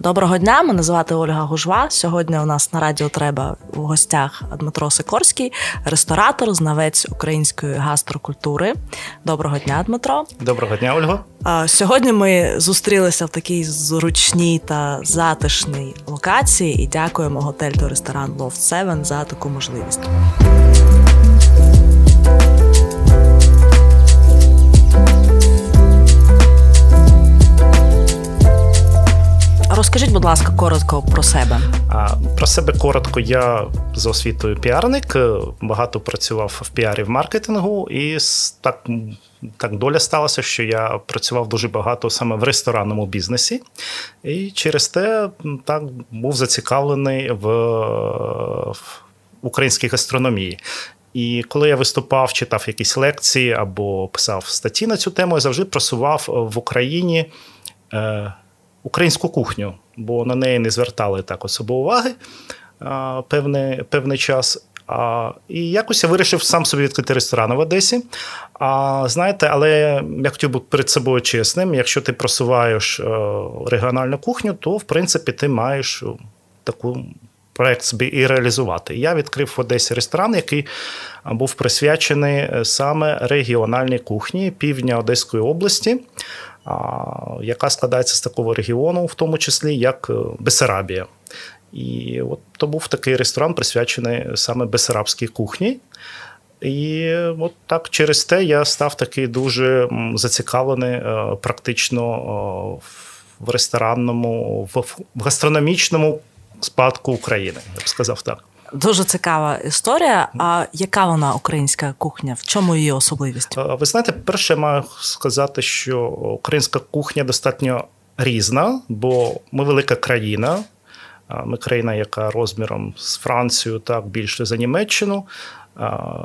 Доброго дня, мене звати Ольга Гужва. Сьогодні у нас на радіо треба у гостях Дмитро Сикорський, ресторатор, знавець української гастрокультури. Доброго дня, Дмитро. Доброго дня, Ольга. Сьогодні ми зустрілися в такій зручній та затишній локації і дякуємо готель та ресторан Loft 7 за таку можливість. Розкажіть, будь ласка, коротко про себе. Про себе коротко. Я за освітою піарник, багато працював в піарі в маркетингу, і так так доля сталася, що я працював дуже багато саме в ресторанному бізнесі, і через те так був зацікавлений в, в українській гастрономії. І коли я виступав, читав якісь лекції або писав статті на цю тему, я завжди просував в Україні. Е, українську кухню, бо на неї не звертали так особо уваги певний, певний час. А, І якось я вирішив сам собі відкрити ресторан в Одесі. А знаєте, але я хотів бути перед собою чесним. Якщо ти просуваєш е, регіональну кухню, то в принципі ти маєш таку проект собі і реалізувати. Я відкрив в Одесі ресторан, який був присвячений е, саме регіональній кухні півдня Одеської області яка складається з такого регіону, в тому числі як е, Бесарабія. І от то був такий ресторан, присвячений саме Бесарабській кухні. І от так через те я став такий дуже зацікавлений е, практично е, в ресторанному, в гастрономічному спадку України, я б сказав так. Дуже цікава історія. А яка вона українська кухня? В чому її особливість? Ви знаєте, перше я маю сказати, що українська кухня достатньо різна, бо ми велика країна. Ми країна, яка розміром з Францією, так більше за Німеччину,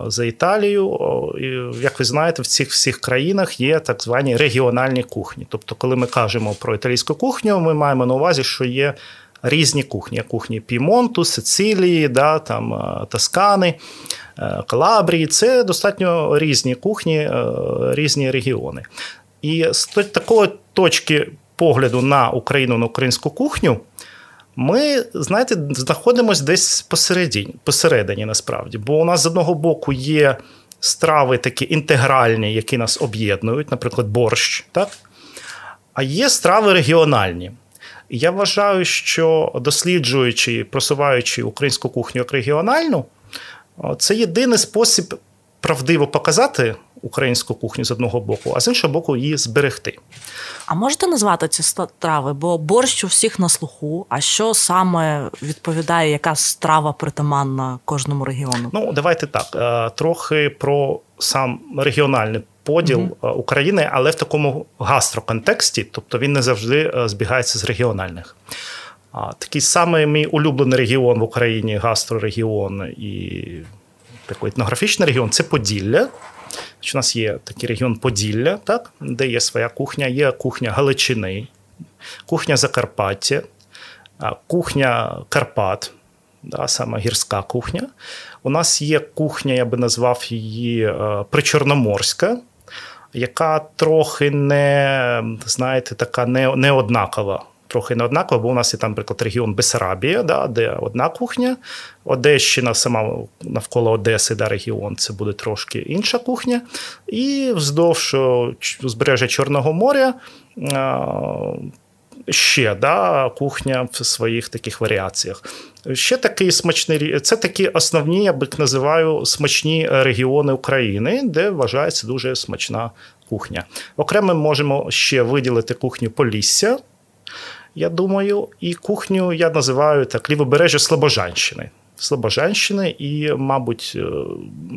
за Італію. І, Як ви знаєте, в цих всіх країнах є так звані регіональні кухні. Тобто, коли ми кажемо про італійську кухню, ми маємо на увазі, що є різні кухні. Кухні Пімонту, Сицилії, да, там, е, Тоскани, е, Калабрії. Це достатньо різні кухні, е, різні регіони. І з такої точки погляду на Україну, на українську кухню. Ми, знаєте, знаходимося десь посередині, посередині, насправді. Бо у нас з одного боку є страви такі інтегральні, які нас об'єднують, наприклад, борщ, так? а є страви регіональні. Я вважаю, що досліджуючи, просуваючи українську кухню як регіональну, це єдиний спосіб правдиво показати українську кухню з одного боку, а з іншого боку, її зберегти. А можете назвати ці страви? Бо борщ у всіх на слуху. А що саме відповідає, яка страва притаманна кожному регіону? Ну, давайте так. Е, трохи про сам регіональний поділ mm-hmm. України, але в такому гастроконтексті, тобто він не завжди е, збігається з регіональних. Такий самий мій улюблений регіон в Україні, гастрорегіон і такий етнографічний регіон це Поділля. У нас є такий регіон Поділля, так, де є своя кухня, є кухня Галичини, кухня Закарпаття, кухня Карпат, да, саме гірська кухня. У нас є кухня, я би назвав її е, причорноморська яка трохи не знаєте, така не, не однакова. Трохи не однакова, бо у нас є там, наприклад, регіон Бесарабія, да, де одна кухня. Одещина, сама навколо Одеси, да, регіон, це буде трошки інша кухня. І вздовж узбережжя Чорного моря ще да, кухня в своїх таких варіаціях. Ще такий смачний це такі основні, я би називаю смачні регіони України, де вважається дуже смачна кухня. Окремо можемо ще виділити кухню Полісся. Я думаю, і кухню я називаю так лівобережжя Слобожанщини. Слобожанщини і, мабуть, е,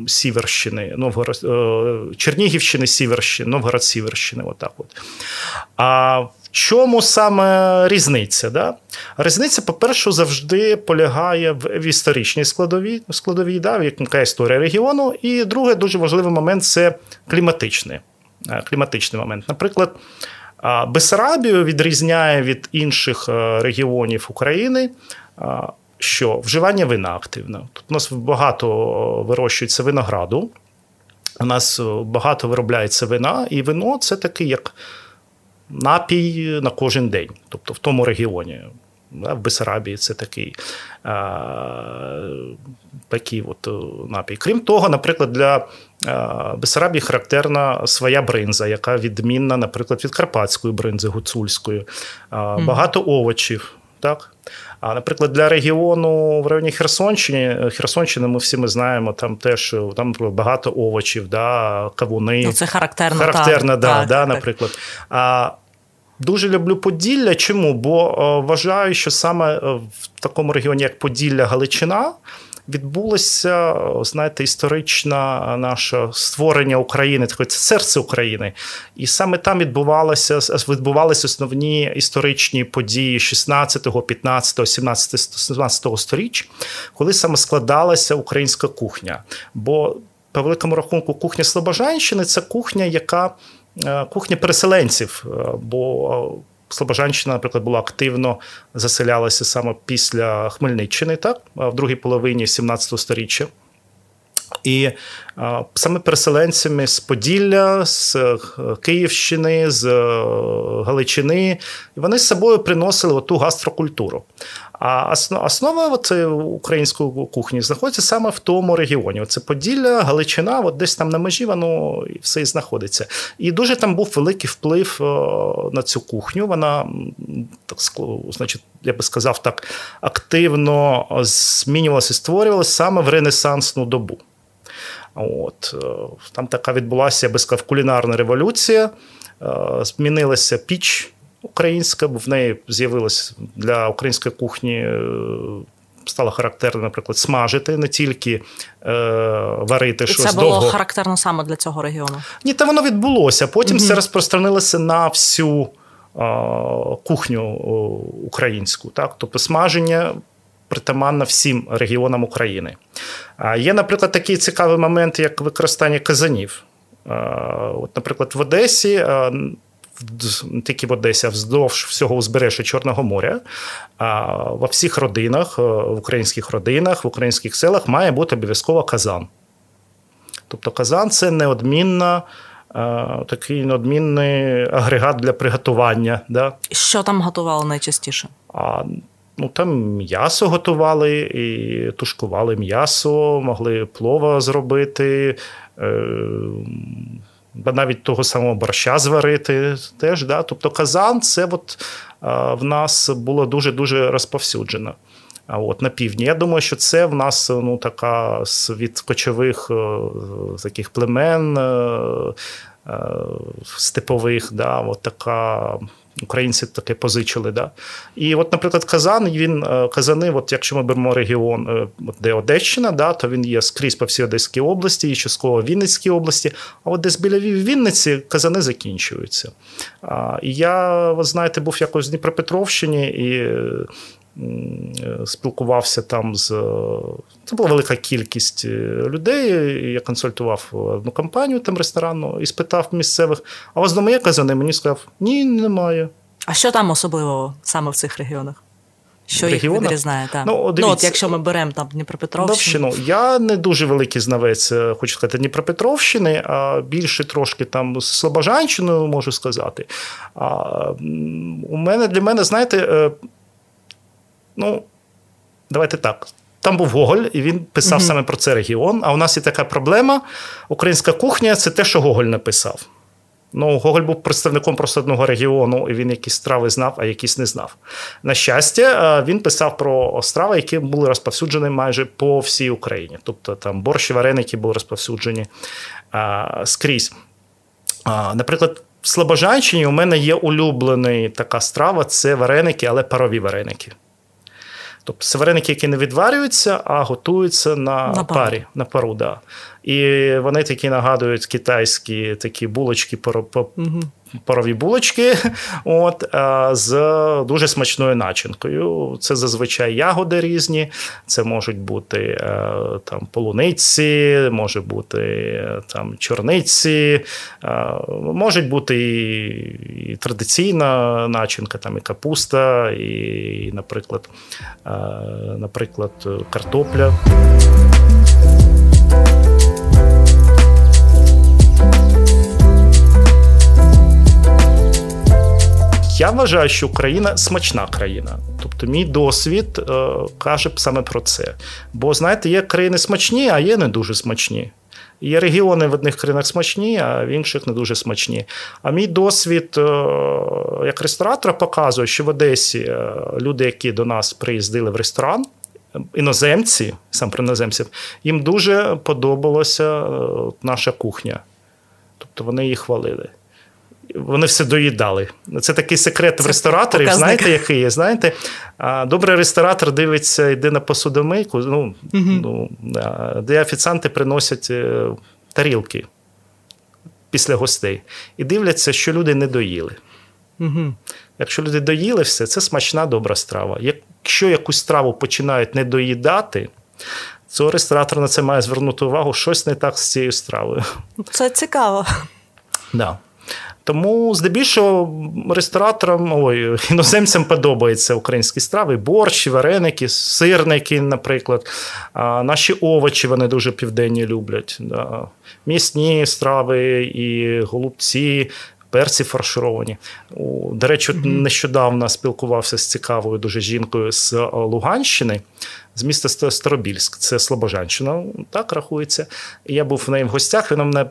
Сіверщини, Новгород, е, Чернігівщини, Сіверщини, Новгород Сіверщини. Отак от. А чому саме різниця? Да? Різниця, по-перше, завжди полягає в історичній складовій, складовій да, яка історія регіону. І другий дуже важливий момент це кліматичний, е, кліматичний момент. Наприклад, Бесарабію відрізняє від інших е, регіонів України. Що вживання вина активне. Тут у нас багато вирощується винограду, у нас багато виробляється вина, і вино це такий як напій на кожен день, тобто в тому регіоні. В Бесарабії це такий такий от напій. Крім того, наприклад, для Бесарабії характерна своя бринза, яка відмінна, наприклад, від карпатської бринзи гуцульської. Багато овочів. Так? А, наприклад, для регіону в районі Херсонщини, Херсонщини, ми всі ми знаємо, там теж там багато овочів, да, кавуни. Ну, Це характерно, характерно так, да, так, да, так. наприклад. А Дуже люблю Поділля. Чому? Бо вважаю, що саме в такому регіоні, як Поділля, Галичина, відбулося, знаєте, історичне наше створення України, таке це серце України. І саме там відбувалися відбувалися основні історичні події 16, 15, 17, 17 сторіч, коли саме складалася українська кухня. Бо по великому рахунку кухня Слобожанщини це кухня, яка кухня переселенців. бо Слобожанщина, наприклад, була активно заселялася саме після Хмельниччини, так, в другій половині 17 століття. І а, саме переселенцями з Поділля, з Київщини, з Галичини, вони з собою приносили ту гастрокультуру. А основа української кухні знаходиться саме в тому регіоні. Це Поділля, Галичина, от десь там на межі воно все і знаходиться. І дуже там був великий вплив на цю кухню. Вона так значить, я би сказав, так активно змінювалася і створювалася саме в ренесансну добу. От, Там така відбулася, я би сказав, кулінарна революція, змінилася піч українська, бо в неї з'явилась для української кухні. Стало характерно, наприклад, смажити, не тільки е, варити І щось. Це було довго. характерно саме для цього регіону. Ні, та воно відбулося. Потім mm це розпространилося на всю е, кухню українську. Так? Тобто смаження притаманно всім регіонам України. А є, наприклад, такий цікавий момент, як використання казанів. Е, от, Наприклад, в Одесі не тільки в Одесі, а вздовж всього узбережжя Чорного моря. А Во всіх родинах, е, в українських родинах, в українських селах має бути обов'язково казан. Тобто казан це неодмінна. Е, такий неодмінний агрегат для приготування. Да? Що там готували найчастіше? А, ну, Там м'ясо готували і тушкували м'ясо, могли плова зробити. Е, навіть того самого борща зварити теж. Да? Тобто казан це от, в нас було дуже-дуже розповсюджено. От на півдні. Я думаю, що це в нас ну, така від кочових е, таких племен е, е, степових, да, от така Українці таке позичили. Да? І, от, наприклад, Казан, він е, Казани, от якщо ми беремо регіон, е, де Одещина, да, то він є скрізь по всій Одеській області, і частково Вінницькій області. А от десь біля Вінниці Казани закінчуються. І я, ви знаєте, був якось в Дніпропетровщині і. Спілкувався там з це була велика кількість е, людей. Я консультував одну компанію там ресторанну і спитав місцевих: а у вас дома є казани? Мені сказав, ні, немає. А що там особливого саме в цих регіонах? Що Регіонах? їх відрізняє? Так. Ну, ну, от якщо ми беремо там Дніпропетровщину. Я не дуже великий знавець, е, хочу сказати, Дніпропетровщини, а більше трошки там з Слобожанщиною можу сказати. А, У мене для мене, знаєте, е, ну, давайте так. Там був Гоголь, і він писав mm-hmm. саме про цей регіон. А у нас є така проблема: українська кухня це те, що Гоголь написав. Ну, Гоголь був представником просто одного регіону, і він якісь страви знав, а якісь не знав. На щастя, він писав про страви, які були розповсюджені майже по всій Україні. Тобто там борщі, вареники були розповсюджені а, скрізь. А, Наприклад, в Слобожанщині у мене є улюблений така страва це вареники, але парові вареники. Тобто це які не відварюються, а готуються на, на парі, на пару. Да. І вони такі нагадують китайські такі булочки. Парові булочки, от, з дуже смачною начинкою. Це зазвичай ягоди різні, це можуть бути е, там полуниці, може бути е, там чорниці, е, можуть бути і, і традиційна начинка, там і капуста, і, наприклад, наприклад, картопля. Я вважаю, що Україна смачна країна. Тобто, мій досвід е, каже саме про це. Бо, знаєте, є країни смачні, а є не дуже смачні. Є регіони в одних країнах смачні, а в інших не дуже смачні. А мій досвід е, як ресторатора показує, що в Одесі е, люди, які до нас приїздили в ресторан, іноземці, сам про іноземців, їм дуже подобалася е, наша кухня. Тобто вони її хвалили. Вони все доїдали. Це такий секрет в рестораторів. Показник. Знаєте, який є? Знаєте, добрий ресторатор дивиться, йде на посудомийку, ну, угу. ну, де офіціанти приносять е, тарілки після гостей і дивляться, що люди не доїли. Угу. Якщо люди доїли все, це смачна добра страва. Якщо якусь страву починають не доїдати, то ресторатор на це має звернути увагу, щось не так з цією стравою. Це цікаво. Да. Тому, здебільшого, рестораторам, ой, іноземцям подобаються українські страви: борщ, вареники, сирники, наприклад. А Наші овочі вони дуже південні люблять. Да. Місні страви і голубці. Перці фаршировані. До речі, mm-hmm. нещодавно спілкувався з цікавою дуже жінкою з Луганщини, з міста Старобільськ. Це Слобожанщина, так рахується. І я був в неї в гостях. Вона мене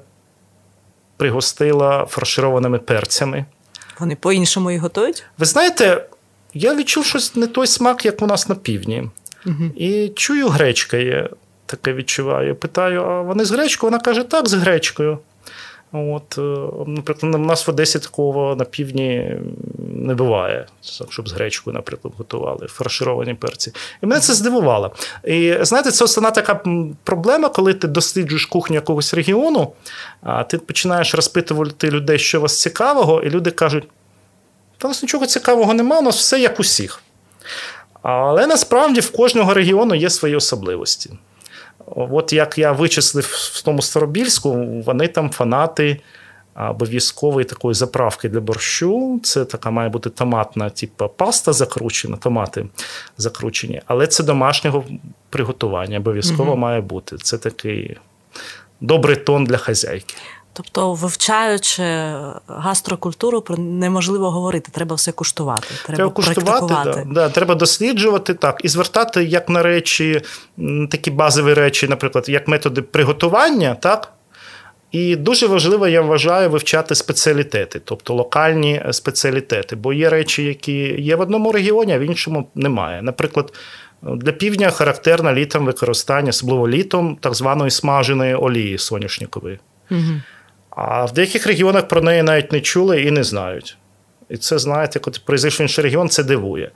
пригостила фаршированими перцями. Вони по-іншому і готують? Ви знаєте, я відчув щось не той смак, як у нас на півдні. Угу. І чую, гречка є, таке відчуваю. Питаю, а вони з гречкою? Вона каже, так, з гречкою. От, е, Наприклад, у нас в Одесі такого на півдні не буває, щоб з гречкою, наприклад, готували фаршировані перці. І мене це здивувало. І знаєте, це основна така проблема, коли ти досліджуєш кухню якогось регіону, а ти починаєш розпитувати людей, що вас цікавого, і люди кажуть: у нас нічого цікавого немає, у нас все як усіх. Але насправді в кожного регіону є свої особливості. От як я вичислив в тому Старобільську, вони там фанати обов'язкової такої заправки для борщу. Це така має бути томатна, типу паста закручена, томати закручені, але це домашнього приготування. Обов'язково угу. має бути. Це такий добрий тон для хазяйки. Тобто, вивчаючи гастрокультуру, про неможливо говорити, треба все куштувати. Треба, треба куштувати, да, да, треба досліджувати так і звертати як на речі, такі базові речі, наприклад, як методи приготування, так. І дуже важливо, я вважаю, вивчати спеціалітети, тобто локальні спеціалітети. Бо є речі, які є в одному регіоні, а в іншому немає. Наприклад, для півдня характерно літом використання, особливо літом, так званої смаженої олії соняшникової. Угу. А в деяких регіонах про неї навіть не чули і не знають. І це, знаєте, коли приїздиш в інший регіон, це дивує.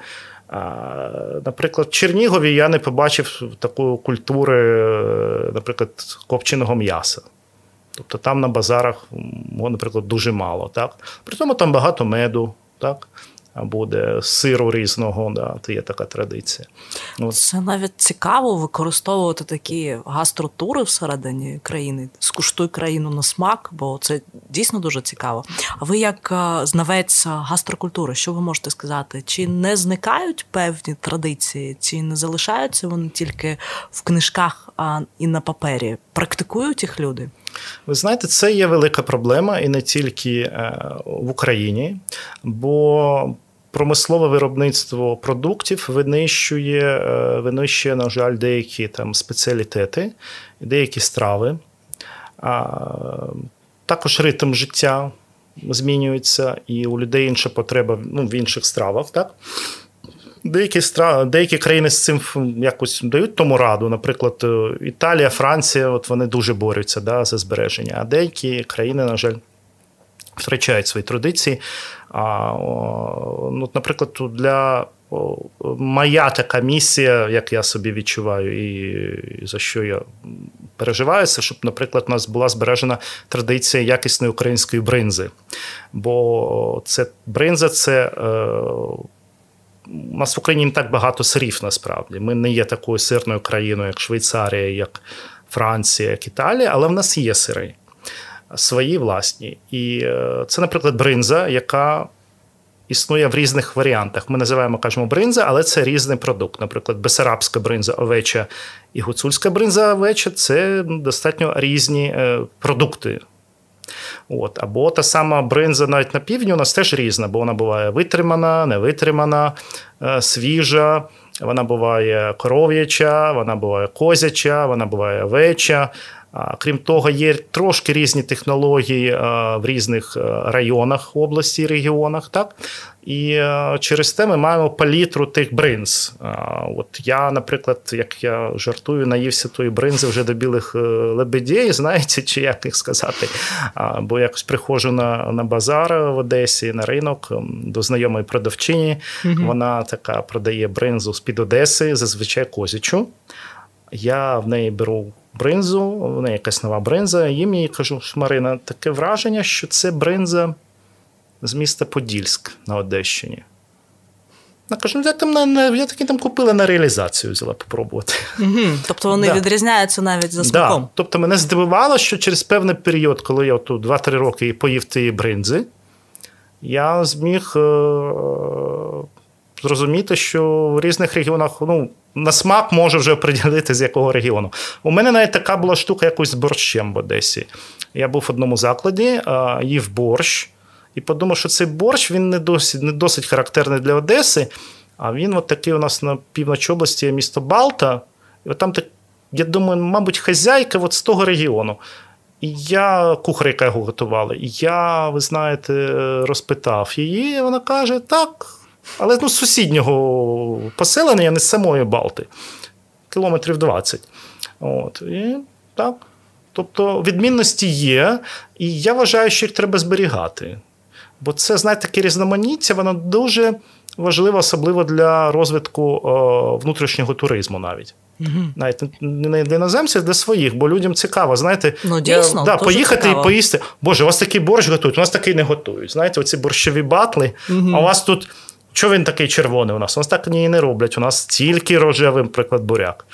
Наприклад, в Чернігові я не побачив такої культури, наприклад, копченого м'яса. Тобто там на базарах, наприклад, дуже мало. Так? При тому там багато меду. так? Буде сиру різного, да, то є така традиція. От. Це навіть цікаво використовувати такі гастротури всередині країни. Скуштуй країну на смак, бо це дійсно дуже цікаво. А ви, як е, знавець гастрокультури, що ви можете сказати? Чи не зникають певні традиції, чи не залишаються вони тільки в книжках а і на папері? Практикують їх люди? Ви знаєте, це є велика проблема і не тільки е, в Україні, бо промислове виробництво продуктів винищує, е, винищує, на жаль, деякі там спеціалітети, деякі страви. Також ритм життя змінюється, і у людей інша потреба ну, в інших стравах. так? Деякі стра... деякі країни з цим якось дають тому раду. Наприклад, е, Італія, Франція, от вони дуже борються да, за збереження. А деякі країни, на жаль, втрачають свої традиції. А, ну, Наприклад, для моя така місія, як я собі відчуваю, і за що я переживаю, це щоб, наприклад, у нас була збережена традиція якісної української бринзи. Бо це бринза це. Е, у нас в Україні не так багато сирів насправді. Ми не є такою сирною країною, як Швейцарія, як Франція, як Італія, але в нас є сири свої власні. І е, це, наприклад, бринза, яка існує в різних варіантах. Ми називаємо кажемо бринза, але це різний продукт. Наприклад, бесарабська бринза овеча і гуцульська бринза овеча це достатньо різні е, продукти. От. Або та сама бринза навіть на півдні у нас теж різна, бо вона буває витримана, невитримана, е, свіжа. Вона буває коров'яча, вона буває козяча, вона буває овеча. Крім того, є трошки різні технології в різних районах області і регіонах. Так? І через те ми маємо палітру тих бринз. От Я, наприклад, як я жартую, наївся тої бринзи вже до білих е, лебедей, знаєте, чи як їх сказати. Бо якось приходжу на на базар в Одесі, на ринок до знайомої продавчині. Угу. Вона така продає бринзу з-під Одеси, зазвичай козячу. Я в неї беру бринзу, в неї якась нова бринза. Їм їй кажу, Марина, таке враження, що це бринза з міста Подільськ на Одещині. Я кажу, ну, я там на, я таки там купила на реалізацію, взяла попробувати. Угу. Тобто вони да. відрізняються навіть за смаком. Да. Тобто мене здивувало, що через певний період, коли я тут 2-3 роки поїв тієї бринзи, я зміг е- зрозуміти, що в різних регіонах ну, на смак може вже приділити, з якого регіону. У мене навіть така була штука якось з борщем в Одесі. Я був в одному закладі, їв борщ, і подумав, що цей борщ він не досить не досить характерний для Одеси. А він от такий у нас на півночі області місто Балта. І от там, я думаю, мабуть, хазяйка от з того регіону. І я кухар, яка його готувала, і я, ви знаєте, розпитав її, вона каже: так, але ну, з сусіднього поселення, не з самої Балти, кілометрів 20. От, І так. Тобто відмінності є, і я вважаю, що їх треба зберігати. Бо це, знаєте, таке різноманіття, воно дуже важливо, особливо для розвитку о, внутрішнього туризму навіть. Угу. Навіть не для іноземців, а для своїх, бо людям цікаво, знаєте, ну, дійсно, я, да, поїхати цікаво. і поїсти. Боже, у вас такий борщ готують, у нас такий не готують. Знаєте, оці борщові батли, угу. а у вас тут Чого він такий червоний у нас? У нас так ні не роблять. У нас тільки рожевий, наприклад, буряк.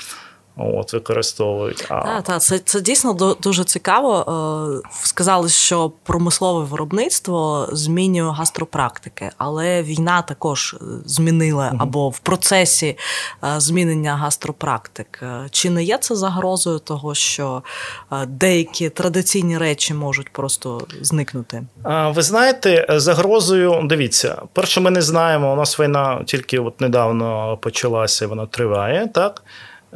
От, використовують. А... Так, та, це це дійсно дуже цікаво. Е, сказали, що промислове виробництво змінює гастропрактики, але війна також е, змінила угу. або в процесі е, змінення гастропрактик. Чи не є це загрозою того, що деякі традиційні речі можуть просто зникнути? Ви знаєте, загрозою, дивіться, перше, ми не знаємо. У нас війна тільки от недавно почалася, вона триває, так.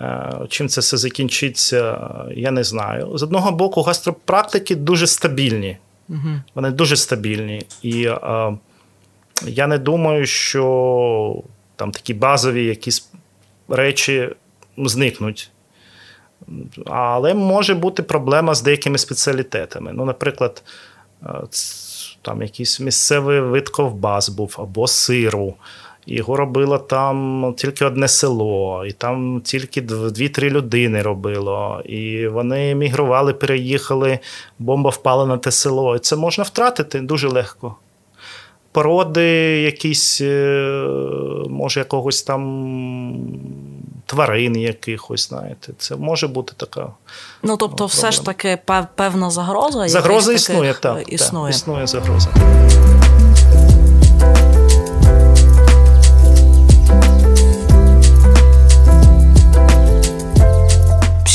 Е, чим це все закінчиться, я не знаю. З одного боку, гастропрактики дуже стабільні. Угу. Вони дуже стабільні. І е, я не думаю, що там такі базові якісь речі зникнуть. Але може бути проблема з деякими спеціалітетами. Ну, наприклад, е, там якийсь місцевий вид ковбас був або сиру. Його робило там тільки одне село, і там тільки дві-три людини робило. І вони мігрували, переїхали, бомба впала на те село. І це можна втратити дуже легко. Породи, якісь, е, може, якогось там тварин якихось, знаєте, це може бути така. Ну, тобто, проблема. все ж таки певна загроза. Загроза існує, так. Існує. так. Існує загроза.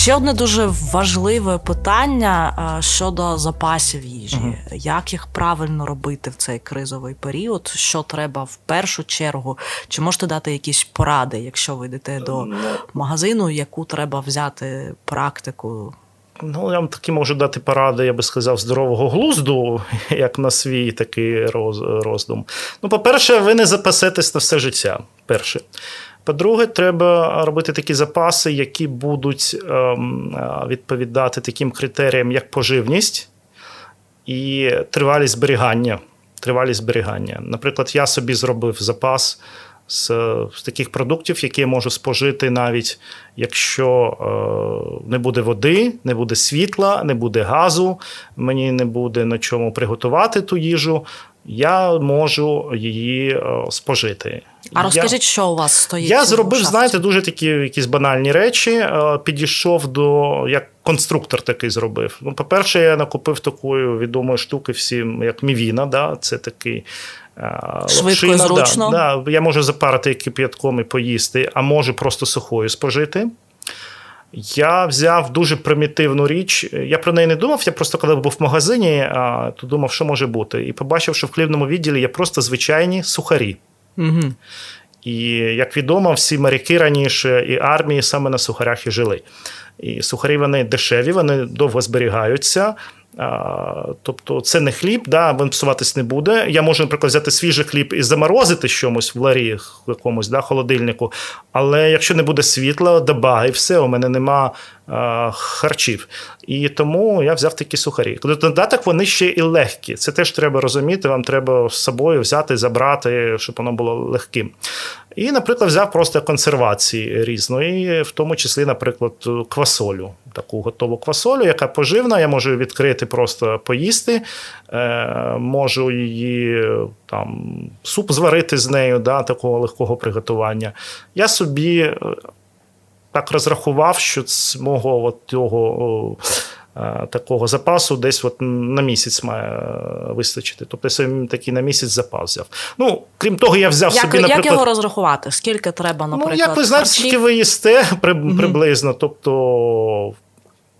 Ще одне дуже важливе питання щодо запасів їжі. uh Як їх правильно робити в цей кризовий період? Що треба в першу чергу? Чи можете дати якісь поради, якщо ви йдете до ну, магазину, яку треба взяти практику? Ну, я вам таки можу дати поради, я би сказав, здорового глузду, як на свій такий роздум. Ну, по-перше, ви не запасетесь на все життя. Перше. По-друге, треба робити такі запаси, які будуть ем, відповідати таким критеріям, як поживність і тривалість зберігання. Тривалість зберігання. Наприклад, я собі зробив запас з, з таких продуктів, які я можу спожити, навіть якщо е, не буде води, не буде світла, не буде газу, мені не буде на чому приготувати ту їжу я можу її е, спожити. А розкажіть, я, що у вас стоїть? Я зробив, шахті? знаєте, дуже такі якісь банальні речі. Е, підійшов до як конструктор такий зробив. Ну, по-перше, я накупив такої відомої штуки всім, як мівіна. Да? Це такий. Е, Швидко і зручно. Да, да. Я можу запарити кип'ятком і поїсти, а можу просто сухою спожити. Я взяв дуже примітивну річ. Я про неї не думав. Я просто коли був в магазині, то думав, що може бути. І побачив, що в хлібному відділі є просто звичайні сухарі. Угу. І як відомо, всі моряки раніше і армії саме на сухарях і жили. І сухарі вони дешеві, вони довго зберігаються. Тобто це не хліб, да, він псуватись не буде. Я можу, наприклад, взяти свіжий хліб і заморозити щось в ларі в якомусь да, холодильнику. Але якщо не буде світла, доба і все, у мене нема харчів. І тому я взяв такі сухарі. Додаток вони ще і легкі. Це теж треба розуміти. Вам треба з собою взяти, забрати, щоб воно було легким. І, наприклад, взяв просто консервації різної, в тому числі, наприклад, квасолю. Таку готову квасолю, яка поживна, я можу відкрити, просто поїсти, е, можу її там, суп зварити з нею, да, такого легкого приготування. Я собі е, так розрахував, що з мого от цього. Е, такого запасу десь от на місяць має е, вистачити. Тобто я такий на місяць запас взяв. Ну, крім того, я взяв як, собі. наприклад... Як його розрахувати? Скільки треба, наприклад? Ну, як ви знаєте, скільки ви їсте приблизно. Угу. Тобто.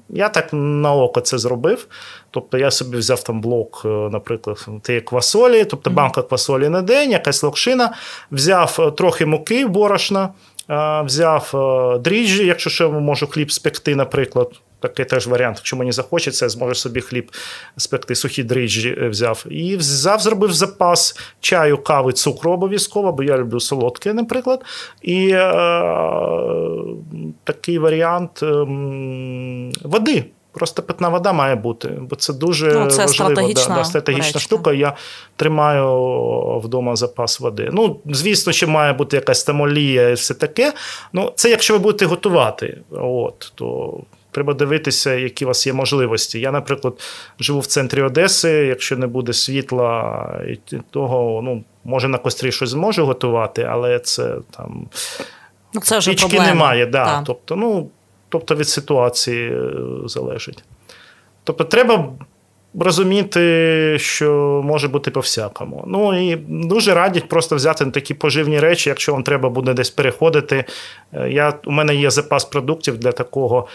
Я так на око це зробив. Тобто я собі взяв там блок, е, наприклад, тієї квасолі, тобто банка квасолі на день, якась локшина, взяв трохи муки борошна, взяв дріжджі, якщо ще можу хліб спекти, наприклад. Такий теж варіант. Якщо мені захочеться, я зможу собі хліб спекти, сухі дріжджі е, взяв. І взяв, зробив запас чаю, кави, цукру обов'язково, бо я люблю солодке, наприклад. І е, такий варіант е, води. Просто питна вода має бути, бо це дуже ну, це важливо. Стратегічна, да, да, стратегічна штука. Я тримаю вдома запас води. Ну, звісно, що має бути якась там олія і все таке. Ну, це якщо ви будете готувати, от, то Треба дивитися, які у вас є можливості. Я, наприклад, живу в центрі Одеси. Якщо не буде світла, і того ну, може на кострі щось зможу готувати, але це там ну, це вже проблема. немає. Да. Так. Тобто, ну, тобто від ситуації е, залежить. Тобто, треба розуміти, що може бути по-всякому. Ну і дуже радять просто взяти такі поживні речі, якщо вам треба буде десь переходити. Е, я, У мене є запас продуктів для такого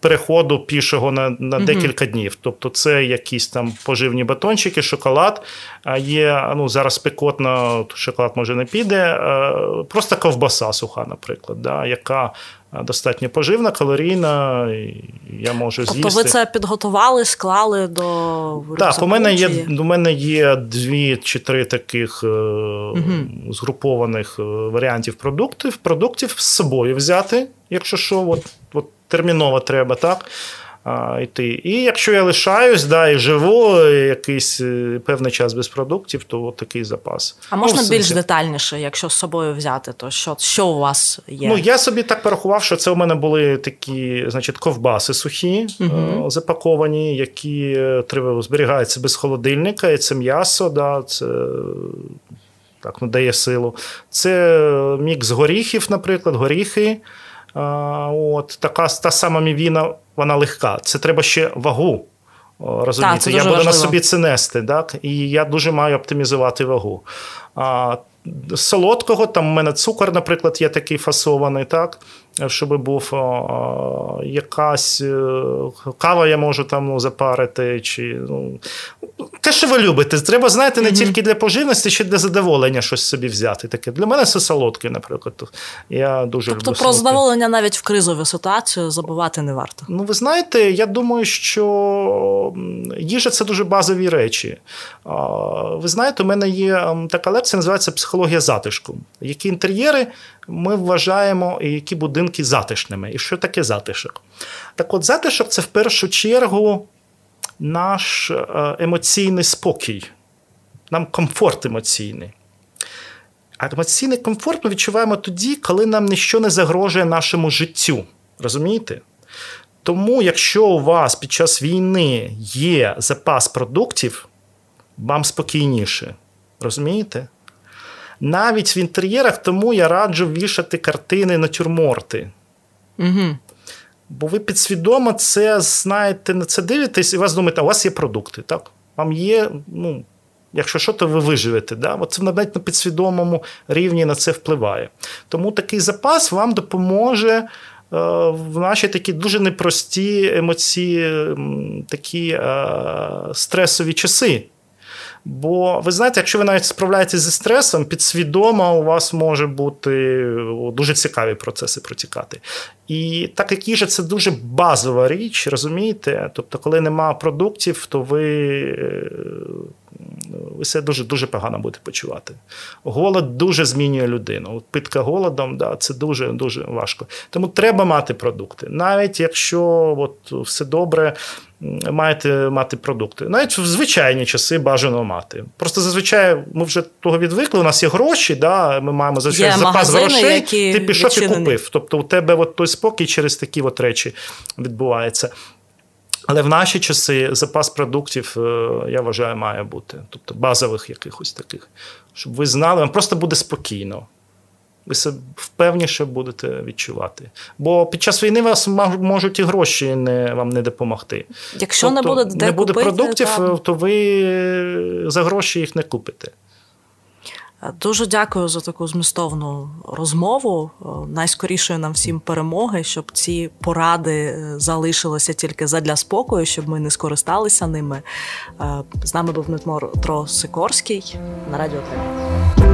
переходу пішого на на декілька днів. Тобто, це якісь там поживні батончики, шоколад. А є ну зараз спекотно, шоколад може не піде. Е, просто ковбаса суха, наприклад, да, яка достатньо поживна, калорійна. Я можу тобто з'їсти. Тобто ви це підготували, склали до Так, у мене є у мене є дві чи три таких угу. згрупованих е, варіантів продуктів. Продуктів з собою взяти, якщо що, от, от терміново треба, так а, йти. І якщо я лишаюсь, да, і живу якийсь е, певний час без продуктів, то такий запас. А можна ну, більш детальніше, якщо з собою взяти, то що що у вас є? Ну я собі так порахував, що це у мене були такі, значить, ковбаси сухі, угу. запаковані, які е, треба зберігаються без холодильника, і це м'ясо, да, це. Так, ну, дає силу. Це мікс горіхів, наприклад, горіхи. От, Така та сама мівіна вона легка. Це треба ще вагу. Розумієте, так, я буду важливо. на собі це нести, так? і я дуже маю оптимізувати вагу. А, Солодкого, там в мене цукор, наприклад, є такий фасований, так? Щоб був якась е, кава, я можу там ну, запарити. чи ну, Те, що ви любите, треба знаєте, не mm-hmm. тільки для поживності, ще для задоволення щось собі взяти. Таке. Для мене це солодке, наприклад. Я дуже Тобто люблю про задоволення навіть в кризову ситуацію забувати не варто. Ну, ви знаєте, я думаю, що їжа це дуже базові речі. Ви знаєте, у мене є така лекція, називається Психологія затишку. Які інтер'єри ми вважаємо, які будинки затишними. І що таке затишок? Так от, затишок це в першу чергу наш е, емоційний спокій, нам комфорт емоційний. А емоційний комфорт ми відчуваємо тоді, коли нам нічого не загрожує нашому життю. Розумієте? Тому, якщо у вас під час війни є запас продуктів, вам спокійніше. Розумієте? Навіть в інтер'єрах тому я раджу вішати картини натюрморти. Угу. Бо ви підсвідомо це знаєте, на це дивитесь, і вас думаєте, а у вас є продукти. так? Вам є, ну, якщо що, то ви виживете. Да? От це навіть на підсвідомому рівні на це впливає. Тому такий запас вам допоможе в наші такі дуже непрості емоції, такі стресові часи. Бо ви знаєте, якщо ви навіть справляєтесь зі стресом, підсвідомо у вас може бути дуже цікаві процеси протікати. І так як їжа це дуже базова річ, розумієте? Тобто, коли нема продуктів, то ви е, ви себе дуже дуже погано будете почувати. Голод дуже змінює людину. Питка голодом, да, це дуже дуже важко. Тому треба мати продукти. Навіть якщо от, все добре, маєте мати продукти. Навіть в звичайні часи бажано мати. Просто зазвичай ми вже того відвикли. У нас є гроші, да, ми маємо зазвичай є запас грошей. Які ти пішов відчинені. і купив. Тобто у тебе от той спокій через такі от речі відбувається. Але в наші часи запас продуктів, е, я вважаю, має бути. Тобто базових якихось таких. Щоб ви знали, вам просто буде спокійно. Ви себе впевніше будете відчувати. Бо під час війни вас можуть і гроші не, вам не допомогти. Якщо тобто, не буде де не буде купити, продуктів, так. то ви за гроші їх не купите. Дуже дякую за таку змістовну розмову. Е, найскорішої нам всім перемоги, щоб ці поради е, залишилися тільки задля спокою, щоб ми не скористалися ними. Е, з нами був Дмитро Сикорський на радіо 3.